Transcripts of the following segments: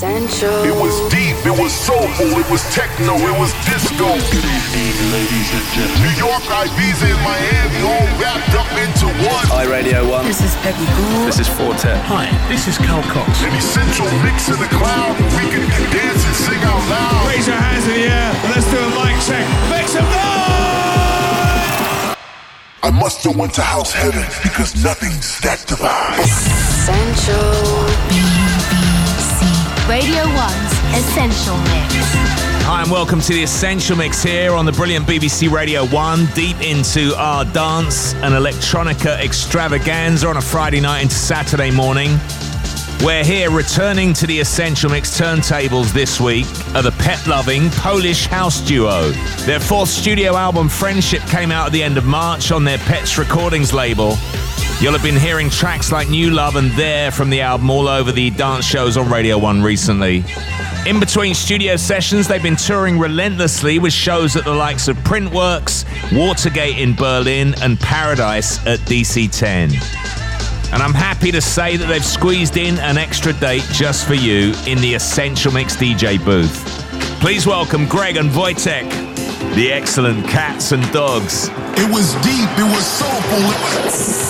Essential. It was deep, it was soulful, it was techno, it was disco. Good evening, ladies and gentlemen. New York, Ibiza, and Miami all wrapped up into one. Hi, Radio 1. This is Peggy Gou. This is Forte. Hi, this is Carl Cox. An essential mix in the cloud. We can dance and sing out loud. Raise your hands in the air. Let's do a mic check. Make some noise! I must have went to house heaven because nothing's that divine. Essential. Radio 1's Essential Mix. Hi, and welcome to the Essential Mix here on the brilliant BBC Radio 1, deep into our dance and electronica extravaganza on a Friday night into Saturday morning. We're here returning to the Essential Mix turntables this week are the pet loving Polish house duo. Their fourth studio album, Friendship, came out at the end of March on their Pets Recordings label. You'll have been hearing tracks like New Love and There from the album all over the dance shows on Radio 1 recently. In between studio sessions, they've been touring relentlessly with shows at the likes of Printworks, Watergate in Berlin, and Paradise at DC 10. And I'm happy to say that they've squeezed in an extra date just for you in the Essential Mix DJ booth. Please welcome Greg and Wojtek, the excellent Catz 'n Dogz. It was deep, it was soulful, it was.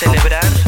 Celebrar.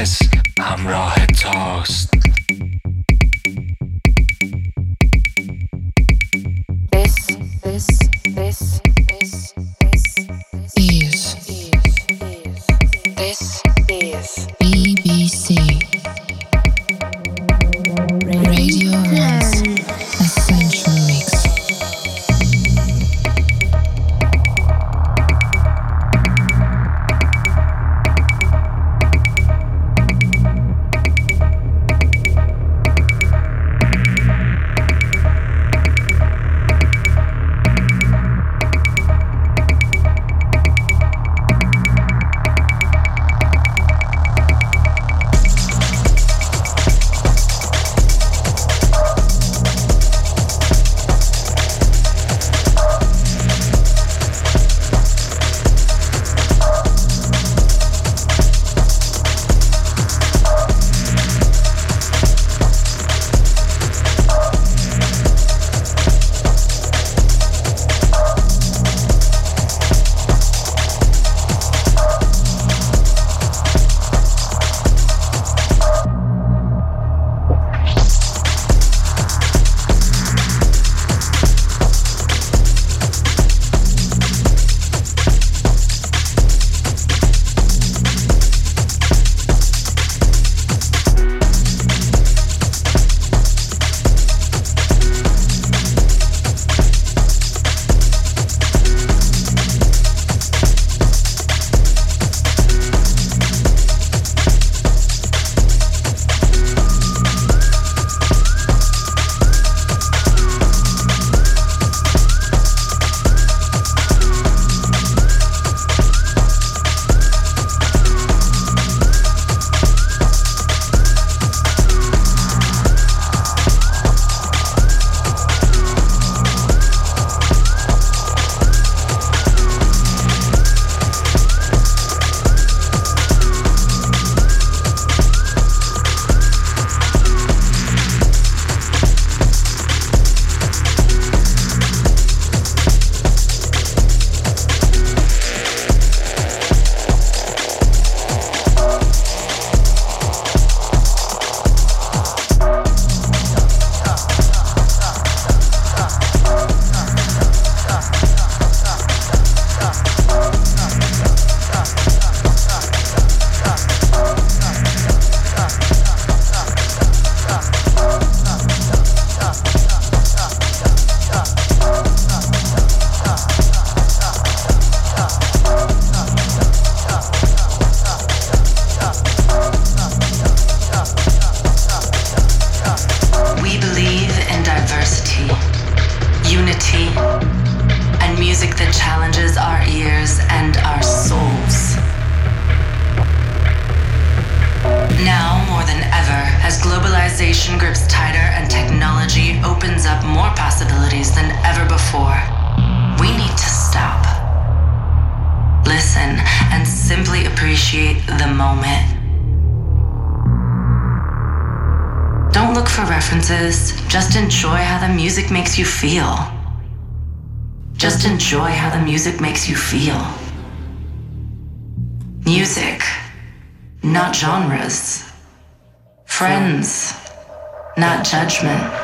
Express. Essential. Radio 1. you feel. Just enjoy how the music makes you feel. Music, not genres. Friends, not judgment.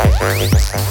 high 30%.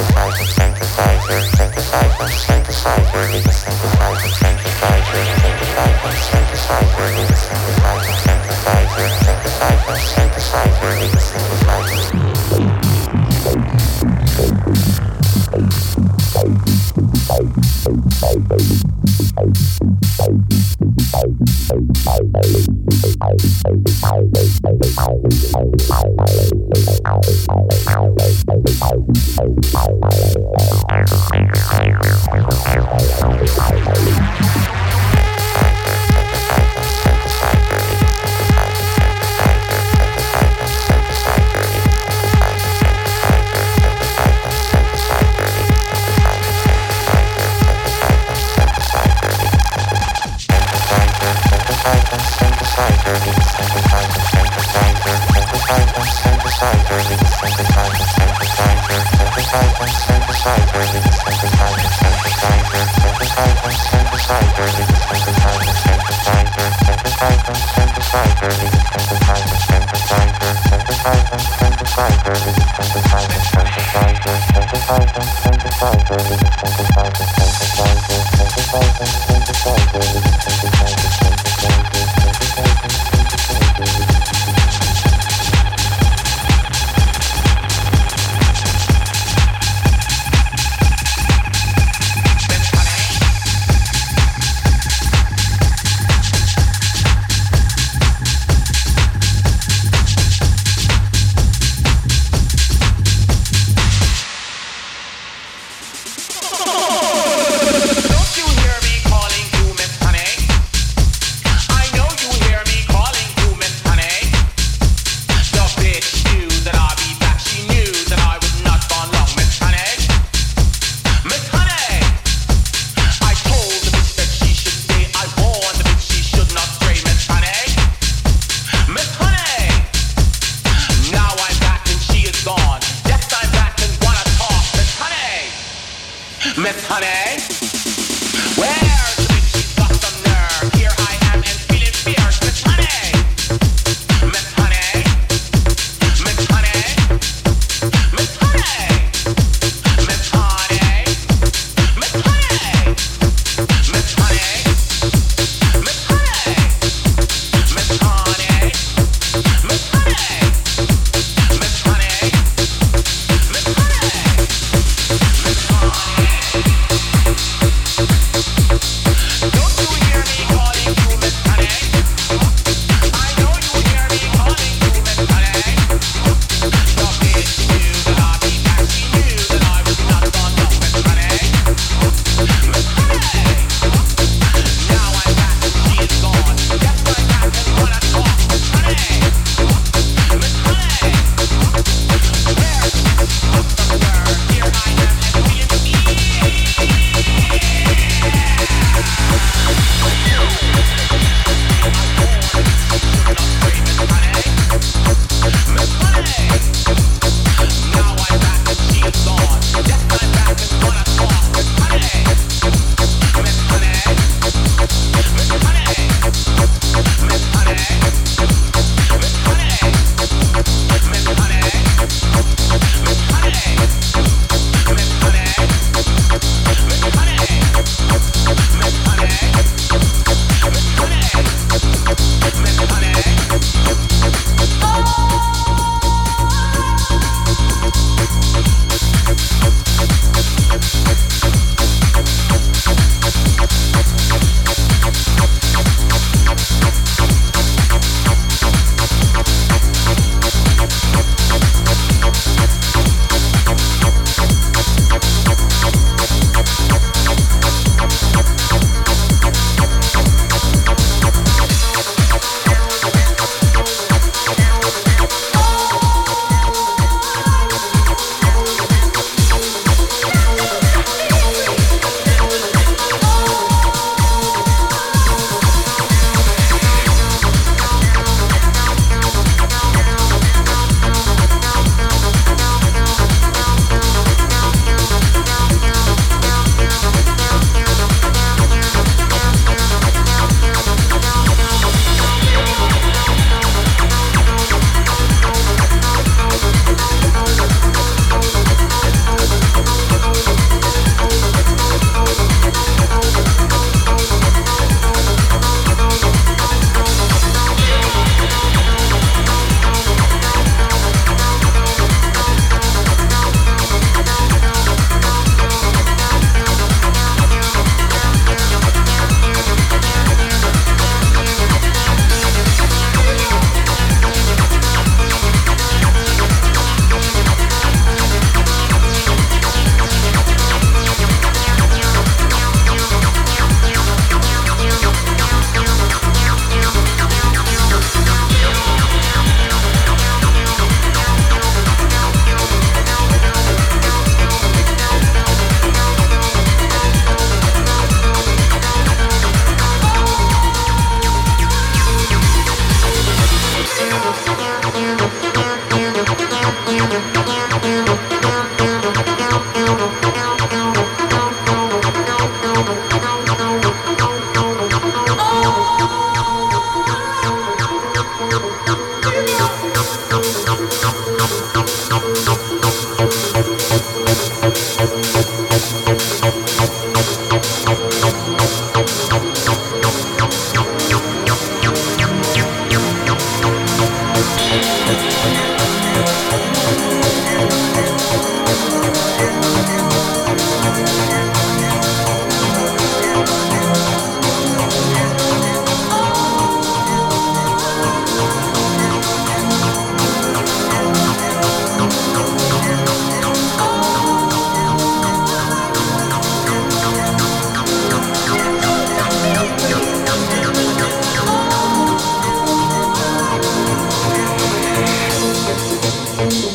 Thank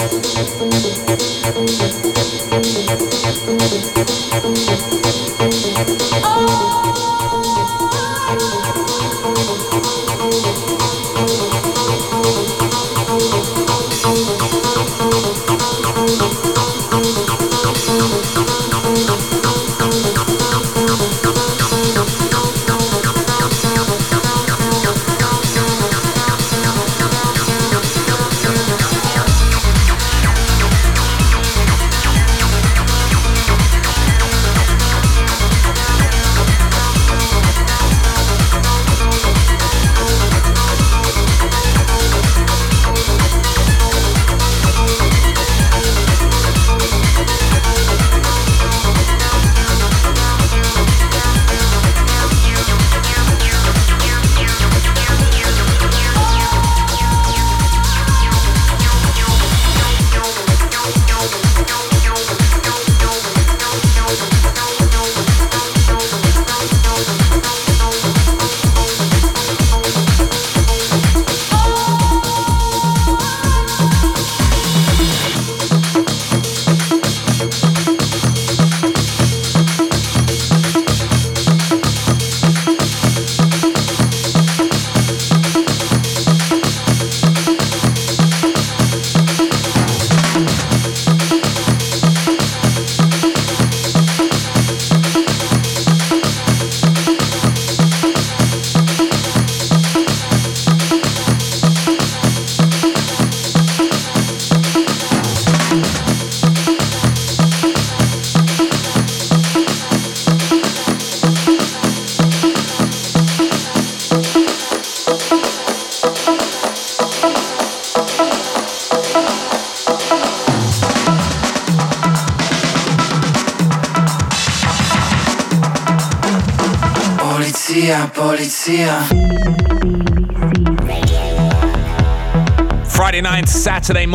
you.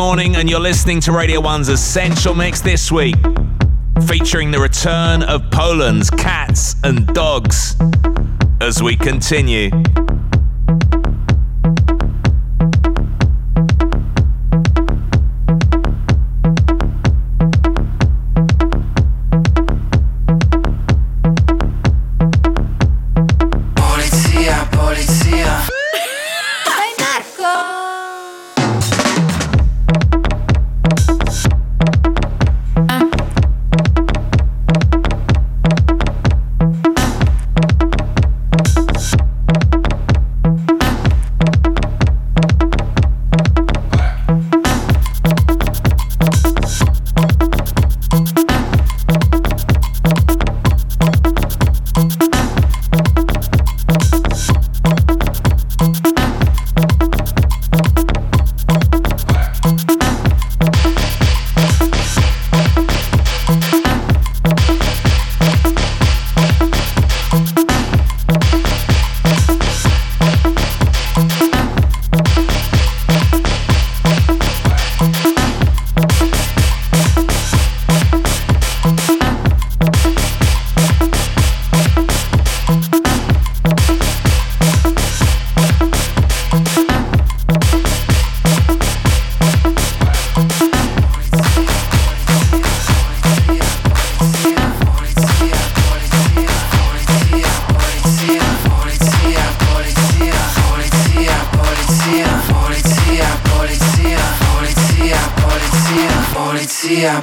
Morning, and you're listening to Radio 1's Essential Mix this week, featuring the return of Poland's Catz 'n Dogz as we continue.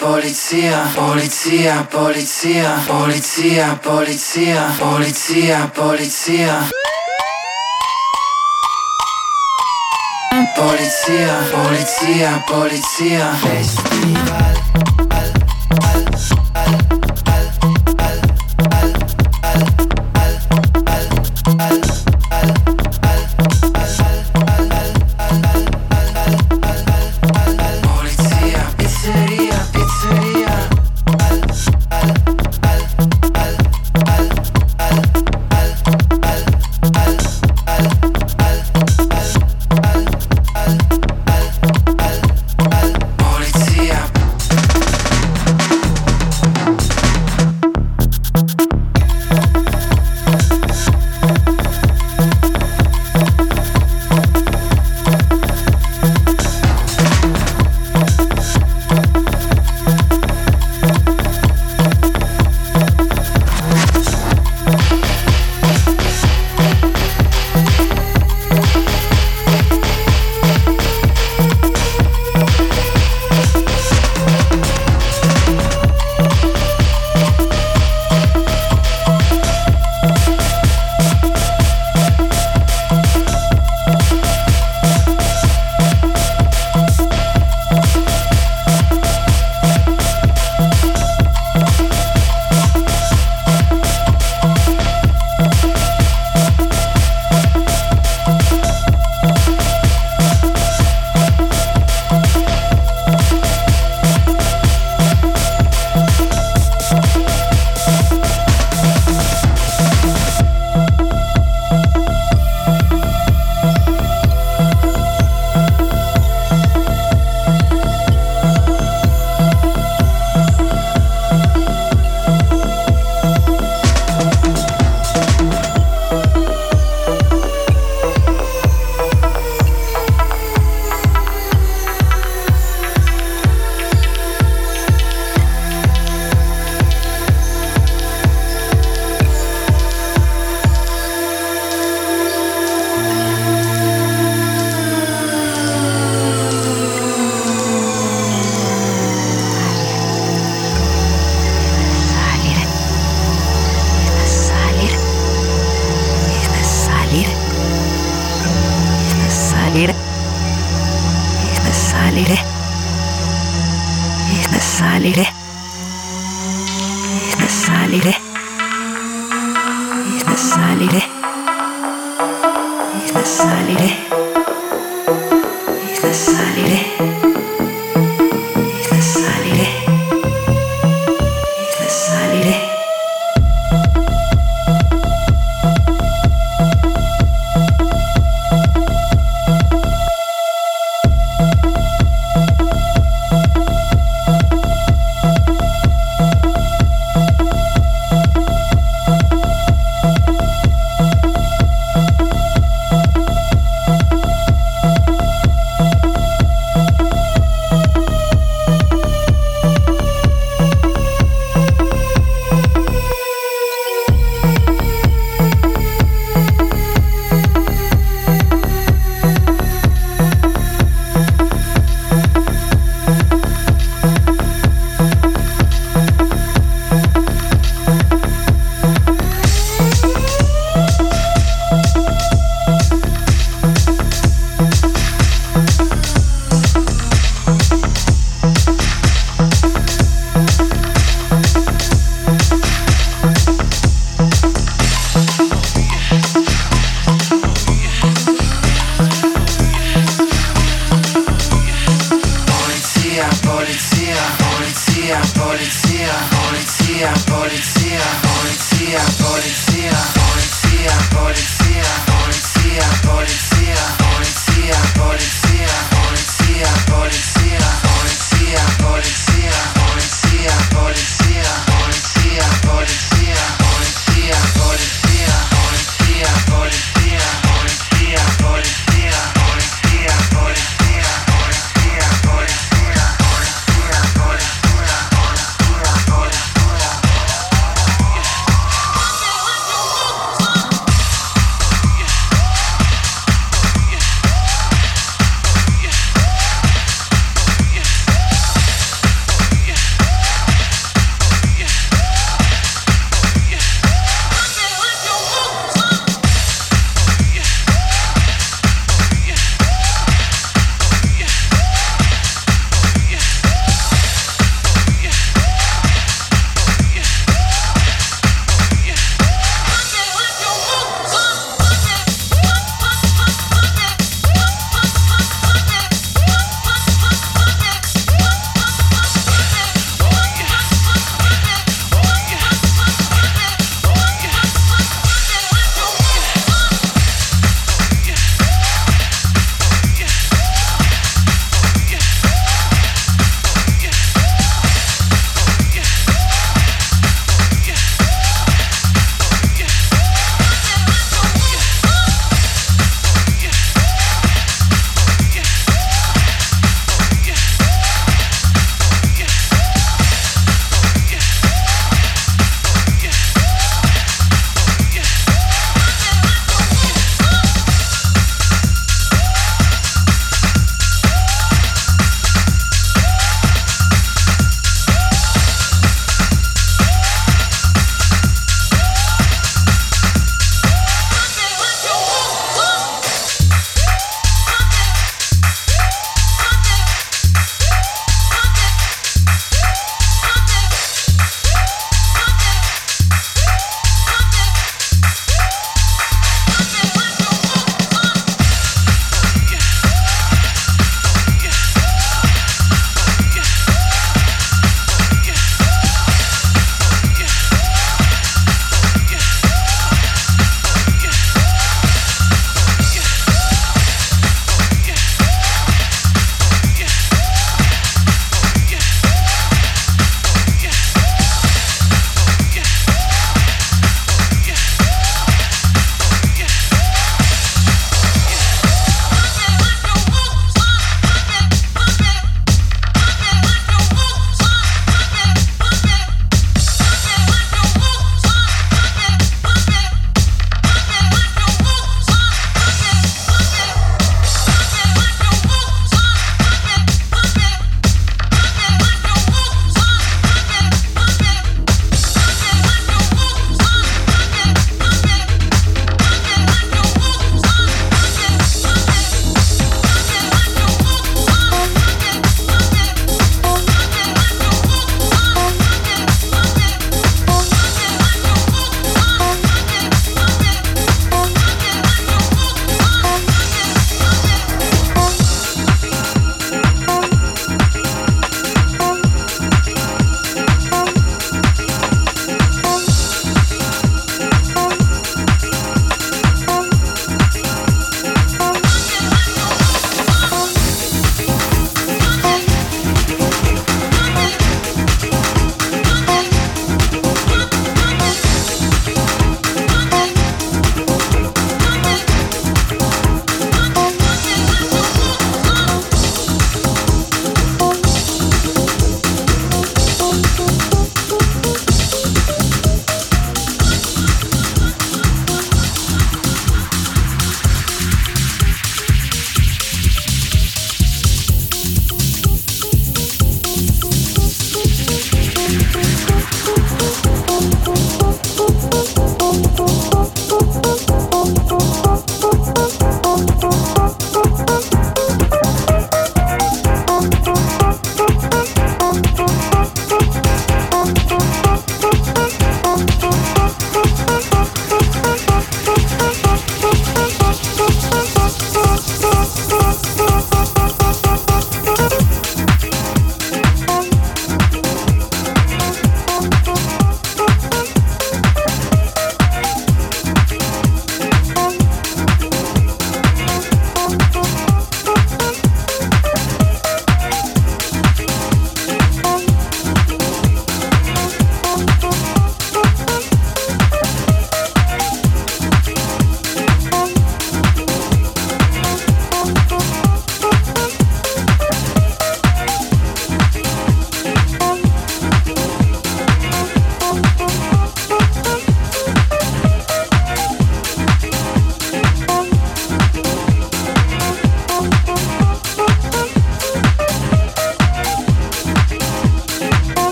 Polizia, polizia, polizia, polizia, polizia, polizia. Polizia, polizia, polizia. Festival.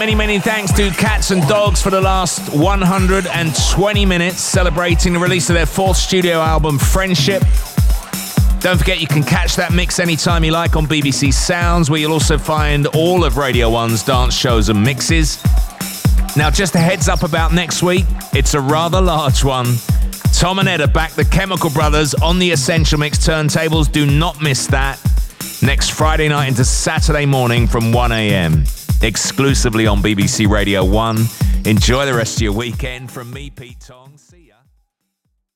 Many, many thanks to Catz 'n Dogz for the last 120 minutes celebrating the release of their fourth studio album, Friendship. Don't forget you can catch that mix anytime you like on BBC Sounds, where you'll also find all of Radio 1's dance shows and mixes. Now, just a heads up about next week, it's a rather large one. Tom and Ed are back, the Chemical Brothers, on the Essential Mix turntables. Do not miss that. Next Friday night into Saturday morning from 1 a.m. exclusively on BBC Radio 1. Enjoy the rest of your weekend. From me, Pete Tong. See